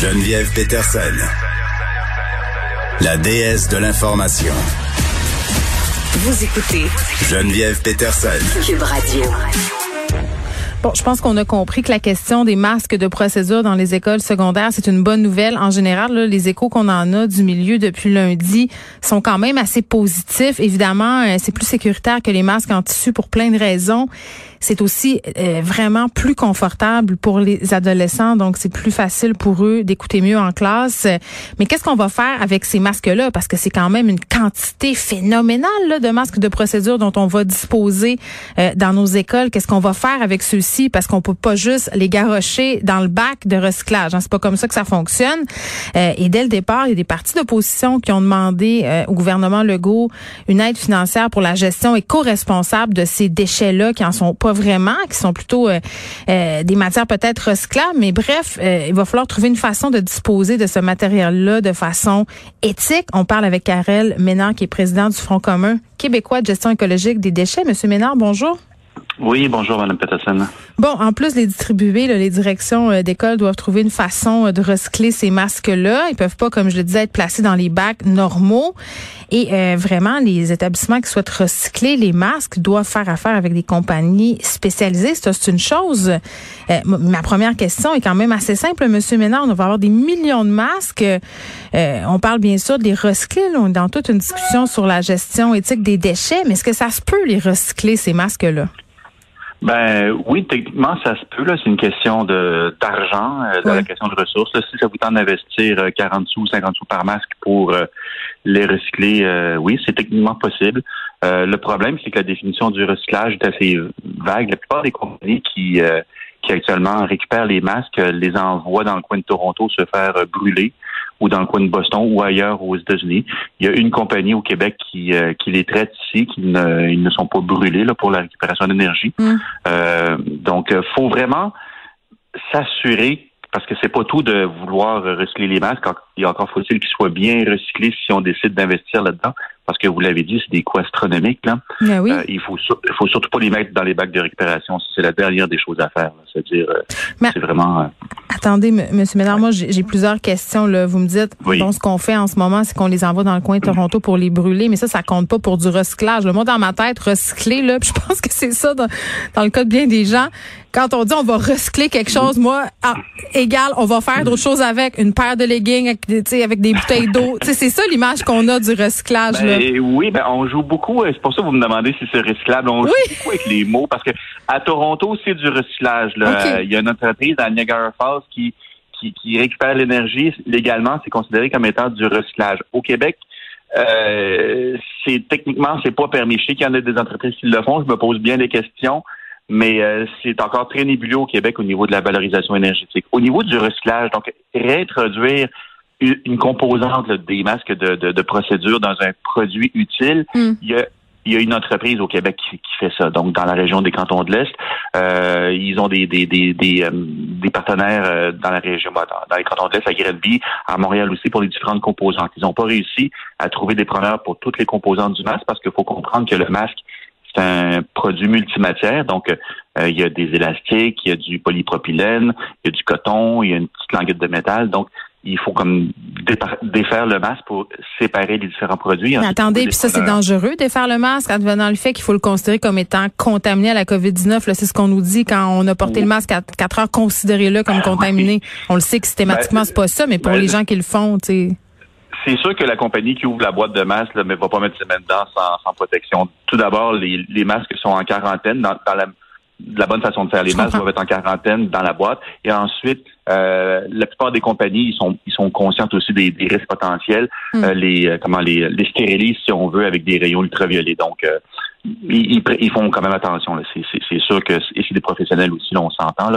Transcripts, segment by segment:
Geneviève Peterson. La déesse de l'information. Vous écoutez Geneviève Peterson. Cube Radio. Bon, je pense qu'on a compris que la question des masques de procédure dans les écoles secondaires, c'est une bonne nouvelle. En général, là, les échos qu'on en a du milieu depuis lundi sont quand même assez positifs. Évidemment, euh, c'est plus sécuritaire que les masques en tissu pour plein de raisons. C'est aussi euh, vraiment plus confortable pour les adolescents, donc c'est plus facile pour eux d'écouter mieux en classe. Mais qu'est-ce qu'on va faire avec ces masques-là? Parce que c'est quand même une quantité phénoménale là, de masques de procédure dont on va disposer euh, dans nos écoles. Qu'est-ce qu'on va faire avec ceux-ci? Parce qu'on peut pas juste les garrocher dans le bac de recyclage. Hein. C'est pas comme ça que ça fonctionne. Euh, et dès le départ, il y a des partis d'opposition qui ont demandé au gouvernement Legault une aide financière pour la gestion éco-responsable de ces déchets-là qui en sont pas vraiment, qui sont plutôt euh, euh, des matières peut-être recyclables. Mais bref, euh, il va falloir trouver une façon de disposer de ce matériel-là de façon éthique. On parle avec Karel Ménard, qui est président du Front commun québécois de gestion écologique des déchets. Monsieur Ménard, bonjour. Oui, bonjour, Mme Peterson. Bon, en plus les distribuer, les directions euh, d'école doivent trouver une façon euh, de recycler ces masques-là. Ils peuvent pas, comme je le disais, être placés dans les bacs normaux. Et euh, vraiment, les établissements qui souhaitent recycler les masques doivent faire affaire avec des compagnies spécialisées. Ça, c'est une chose. ma première question est quand même assez simple, Monsieur Ménard. On va avoir des millions de masques. on parle bien sûr de les recycler. on est dans toute une discussion sur la gestion éthique des déchets. Mais est-ce que ça se peut les recycler ces masques-là? Ben oui, techniquement, ça se peut. Là. C'est une question de d'argent, euh, la question de ressources. si ça vous tente d'investir 40 euh, sous, 50 sous par masque pour euh, les recycler, oui, c'est techniquement possible. le problème, c'est que la définition du recyclage est assez vague. La plupart des compagnies qui, qui actuellement récupèrent les masques les envoient dans le coin de Toronto se faire brûler ou dans le coin de Boston ou ailleurs aux États-Unis. Il y a une compagnie au Québec qui, euh, qui les traite ici, qui ne, ils ne sont pas brûlés là, pour la récupération d'énergie. Mm. Euh, donc, euh, faut vraiment s'assurer parce que c'est pas tout de vouloir recycler les masques. Il encore faut-il qu'ils soient bien recyclés si on décide d'investir là-dedans parce que vous l'avez dit, c'est des coûts astronomiques. Là. Ben oui. Euh, il faut faut surtout pas les mettre dans les bacs de récupération. C'est la dernière des choses à faire. C'est-à-dire, euh, c'est vraiment. Euh, attendez, Monsieur Ménard, moi j'ai plusieurs questions. Là. Vous me dites, bon, ce qu'on fait en ce moment, c'est qu'on les envoie dans le coin de Toronto pour les brûler, mais ça, ça compte pas pour du recyclage. Le mot dans ma tête, recycler, là, je pense que c'est ça dans, dans, le cas de bien des gens. Quand on dit on va recycler quelque chose, moi, ah, égal, on va faire d'autres choses avec une paire de leggings, avec, avec des bouteilles d'eau. c'est ça l'image qu'on a du recyclage. là. Et oui, ben on joue beaucoup. C'est pour ça que vous me demandez si c'est recyclable. On joue beaucoup avec les mots parce que à Toronto, c'est du recyclage. Là. Il y a une entreprise à Niagara Falls qui qui, récupère l'énergie légalement. C'est considéré comme étant du recyclage. Au Québec, euh, c'est techniquement c'est pas permis. Je sais qu'il y en a des entreprises qui le font. Je me pose bien des questions. Mais euh, c'est encore très nébuleux au Québec au niveau de la valorisation énergétique. Au niveau du recyclage, donc réintroduire une composante des masques de, de, procédure dans un produit utile. Hmm. Il, y a, il y a une entreprise au Québec qui, fait ça. Donc, dans la région des cantons de l'Est, euh, ils ont des des des des, euh, des partenaires euh, dans la région, bah, dans, les cantons de l'Est, à Grenby, à Montréal aussi pour les différentes composantes. Ils n'ont pas réussi à trouver des preneurs pour toutes les composantes du masque parce qu'il faut comprendre que le masque c'est un produit multimatière, donc il y a des élastiques, il y a du polypropylène, il y a du coton, il y a une petite languette de métal. Donc, il faut comme défaire le masque pour séparer les différents produits. Mais attendez, puis ça, c'est dangereux, défaire le masque, en devenant le fait qu'il faut le considérer comme étant contaminé à la COVID-19. C'est ce qu'on nous dit quand on a porté le masque à 4 heures, considérez-le comme contaminé. On le sait que systématiquement, c'est pas ça, mais pour ben, les gens qui le font, tu sais c'est sûr que la compagnie qui ouvre la boîte de masques ne va pas mettre ses mains dedans sans, protection. Tout d'abord, les, les, masques sont en quarantaine dans, dans la la bonne façon de faire. Les masques doivent être en quarantaine dans la boîte. Et ensuite, euh, la plupart des compagnies, ils sont, ils sont conscientes aussi des, des risques potentiels. Hmm. Euh, les, euh, comment les, les stérilisent, si on veut, avec des rayons ultraviolets. Donc, ils, font quand même attention. C'est sûr que c'est des professionnels aussi, là, on s'entend.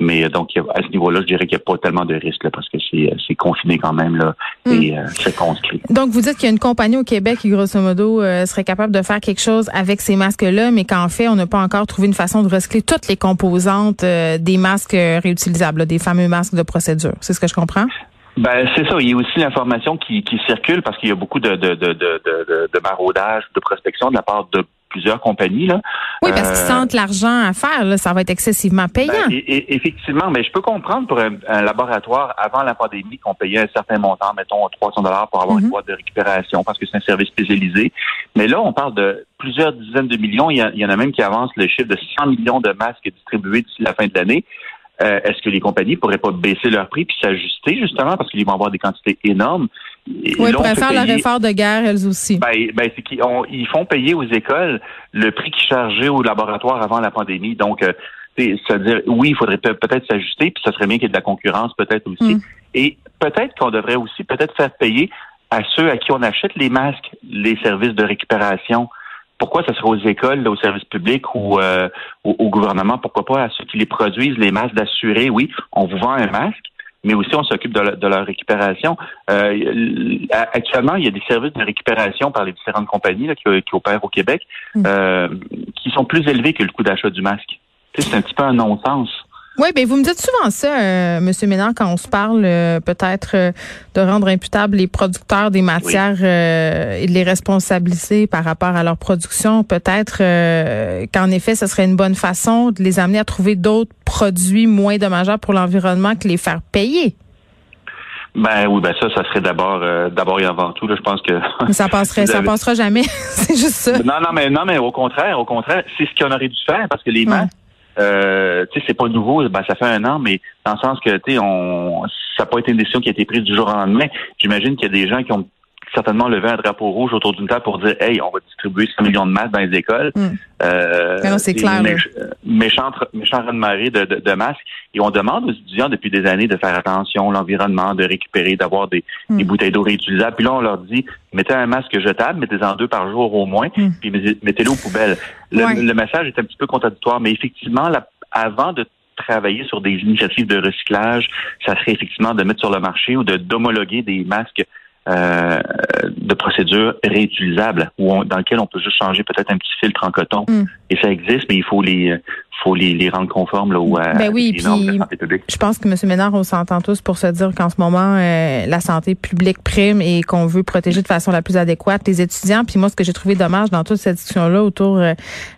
Mais donc, à ce niveau-là, je dirais qu'il n'y a pas tellement de risques parce que c'est confiné quand même là, hmm. et c'est conscrit. Donc, vous dites qu'il y a une compagnie au Québec qui, grosso modo, serait capable de faire quelque chose avec ces masques-là, mais qu'en fait, on n'a pas encore trouvé une façon de recycler toutes les composantes des masques réutilisables, des fameux masques de procédure. C'est ce que je comprends? Ben c'est ça. Il y a aussi l'information qui, qui circule parce qu'il y a beaucoup de, de, de, de, de maraudage, de prospection de la part de plusieurs compagnies. Là. Oui, parce qu'ils euh, sentent l'argent à faire. Là, ça va être excessivement payant. Ben, effectivement, mais je peux comprendre pour un, laboratoire avant la pandémie qu'on payait un certain montant, mettons 300 dollars pour avoir une mhm. boîte de récupération parce que c'est un service spécialisé. Mais là, on parle de plusieurs dizaines de millions. Il y, en a même qui avancent le chiffre de 100 millions de masques distribués d'ici la fin de l'année. Euh, est-ce que les compagnies pourraient pas baisser leur prix puis s'ajuster justement parce qu'ils vont avoir des quantités énormes? Oui, ils pourraient faire leur effort de guerre elles aussi. Ben, ben c'est qu'ils ils font payer aux écoles le prix qu'ils chargeaient aux laboratoires avant la pandémie. Donc, euh, c'est-à-dire, oui, il faudrait peut-être s'ajuster, puis ça serait bien qu'il y ait de la concurrence peut-être aussi. Mm. Et peut-être qu'on devrait aussi peut-être faire payer à ceux à qui on achète les masques, les services de récupération pourquoi ça serait aux écoles, aux services publics ou euh, au, gouvernement? Pourquoi pas à ceux qui les produisent, les masques, d'assurer, oui, on vous vend un masque, mais aussi on s'occupe de, leur récupération. Euh, actuellement, il y a des services de récupération par les différentes compagnies qui, opèrent au Québec mm. euh, qui sont plus élevés que le coût d'achat du masque. c'est un petit peu un non-sens. Oui, ben vous me dites souvent ça, euh, Monsieur Ménard, quand on se parle euh, peut-être euh, de rendre imputables les producteurs des matières euh, et de les responsabiliser par rapport à leur production. Peut-être qu'en effet, ce serait une bonne façon de les amener à trouver d'autres produits moins dommageables pour l'environnement que les faire payer. Ben oui, ben ça, ça serait d'abord, d'abord et avant tout. Là, je pense que ça passerait, ça passera jamais. c'est juste ça. Non, non, mais non, mais au contraire, au contraire, c'est ce qu'on aurait dû faire parce que les masques euh, tu sais, c'est pas nouveau, ben, ça fait un an, mais dans le sens que, tu sais, on, ça n'a pas été une décision qui a été prise du jour au lendemain. J'imagine qu'il y a des gens qui ont certainement levé un drapeau rouge autour d'une table pour dire Hey, on va distribuer 100 millions de masques dans les écoles. Mm. Euh, c'est clair. méchant, méchant de marée de, de, masques. Et on demande aux étudiants depuis des années de faire attention, l'environnement, de récupérer, d'avoir des, mm. des, bouteilles d'eau réutilisables. Puis là, on leur dit mettez un masque jetable, mettez-en deux par jour au moins, mm. puis mettez-le aux poubelles. Le, le, message est un petit peu contradictoire, mais effectivement, la, avant de travailler sur des initiatives de recyclage, ça serait effectivement de mettre sur le marché ou de d'homologuer des masques euh, de procédures réutilisables dans lequel on peut juste changer peut-être un petit filtre en coton. Mm. Et ça existe, mais il faut les faut les, les rendre conformes là, ou à, ben oui, puis Je pense que M. Ménard, on s'entend tous pour se dire qu'en ce moment, euh, la santé publique prime et qu'on veut protéger de façon la plus adéquate les étudiants. Puis moi, ce que j'ai trouvé dommage dans toute cette discussion-là autour euh,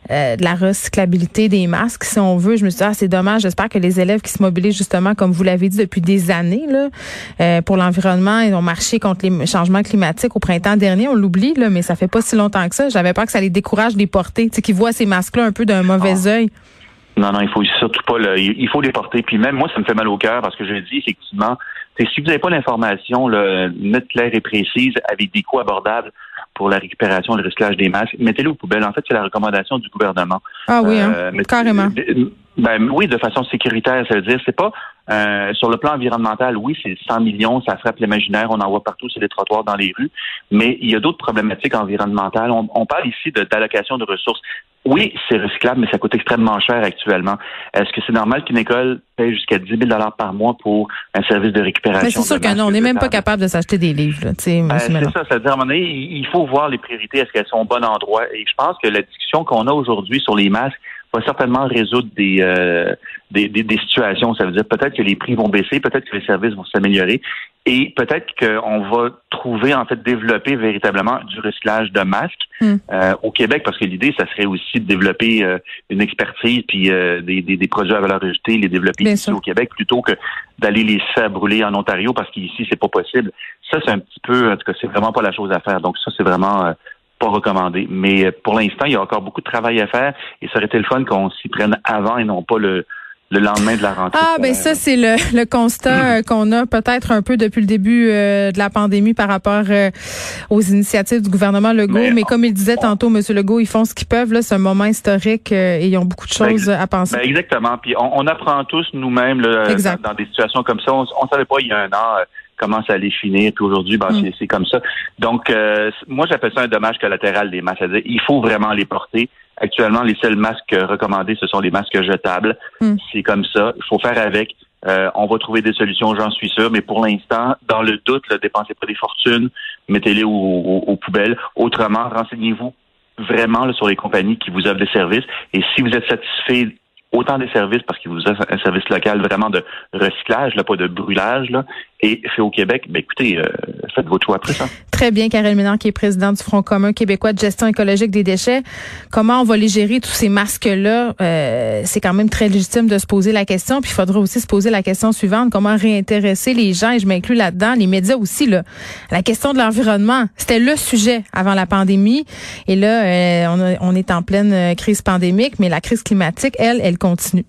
de la recyclabilité des masques, si on veut, je me suis dit, ah, c'est dommage. J'espère que les élèves qui se mobilisent justement, comme vous l'avez dit depuis des années, là, pour l'environnement, ils ont marché contre les changement climatique au printemps dernier. On l'oublie, là, mais ça fait pas si longtemps que ça. J'avais peur que ça les décourage de les porter, tu sais, qu'ils voient ces masques-là un peu d'un mauvais œil. Non, non, il faut surtout pas le, il faut les porter. Puis même moi, ça me fait mal au cœur parce que je dis effectivement, c'est si vous n'avez pas l'information nette, claire et précise avec des coûts abordables pour la récupération et le recyclage des masques, mettez-les aux poubelles. En fait, c'est la recommandation du gouvernement. Ah oui, hein, euh, carrément. Ben oui, de façon sécuritaire, ça veut dire c'est pas euh, sur le plan environnemental, oui, c'est 100 millions, ça frappe l'imaginaire, on en voit partout sur les trottoirs, dans les rues, mais il y a d'autres problématiques environnementales. On, parle ici d'allocation de, ressources. Oui, c'est recyclable, mais ça coûte extrêmement cher actuellement. Est-ce que c'est normal qu'une école paye jusqu'à 10 000 par mois pour un service de récupération? Mais c'est sûr que non, on n'est même pas capable de s'acheter des livres. Ben, c'est ça, c'est-à-dire à un moment donné, il faut voir les priorités, est-ce qu'elles sont au bon endroit? Et je pense que la discussion qu'on a aujourd'hui sur les masques, va certainement résoudre euh, des, des, des, situations. Ça veut dire peut-être que les prix vont baisser, peut-être que les services vont s'améliorer et peut-être qu'on va trouver, en fait, développer véritablement du recyclage de masques hmm. euh, au Québec, parce que l'idée, ça serait aussi de développer euh, une expertise puis des, des, produits à valeur ajoutée, les développer ici au Québec, plutôt que d'aller les faire brûler en Ontario, parce qu'ici, c'est pas possible. Ça, c'est un petit peu, en tout cas, c'est vraiment pas la chose à faire. Donc ça, c'est vraiment pas recommandé. Mais euh, pour l'instant, il y a encore beaucoup de travail à faire et ça aurait été le fun qu'on s'y prenne avant et non pas le, le lendemain de la rentrée. Ah, ben ça, c'est le, le constat euh, qu'on a peut-être un peu depuis le début euh, de la pandémie par rapport aux initiatives du gouvernement Legault. Mais, comme il disait tantôt, M. Legault, ils font ce qu'ils peuvent. Là, c'est un moment historique et ils ont beaucoup de ben, choses à penser. Ben exactement. Puis on, apprend tous nous-mêmes dans, des situations comme ça. On, ne savait pas il y a un an commence à les finir, puis aujourd'hui, ben, mm. c'est comme ça. Donc, euh, moi, j'appelle ça un dommage collatéral des masques. C'est-à-dire, il faut vraiment les porter. Actuellement, les seuls masques recommandés, ce sont les masques jetables. Mm. C'est comme ça. Il faut faire avec. Euh, on va trouver des solutions, j'en suis sûr, mais pour l'instant, dans le doute, ne dépensez pas des fortunes, mettez-les aux, poubelles. Autrement, renseignez-vous vraiment sur les compagnies qui vous offrent des services. Et si vous êtes satisfait autant des services parce qu'il vous a un service local vraiment de recyclage, là, pas de brûlage, là, et fait au Québec, ben écoutez, euh, faites votre choix après ça. Très bien, Karel Ménard, qui est président du Front commun québécois de gestion écologique des déchets. Comment on va les gérer, tous ces masques-là? Euh, c'est quand même très légitime de se poser la question. Puis il faudra aussi se poser la question suivante, comment réintéresser les gens, et je m'inclus là-dedans, les médias aussi, là. La question de l'environnement, c'était le sujet avant la pandémie. Et là, euh, on, on est en pleine crise pandémique, mais la crise climatique, elle, elle continue.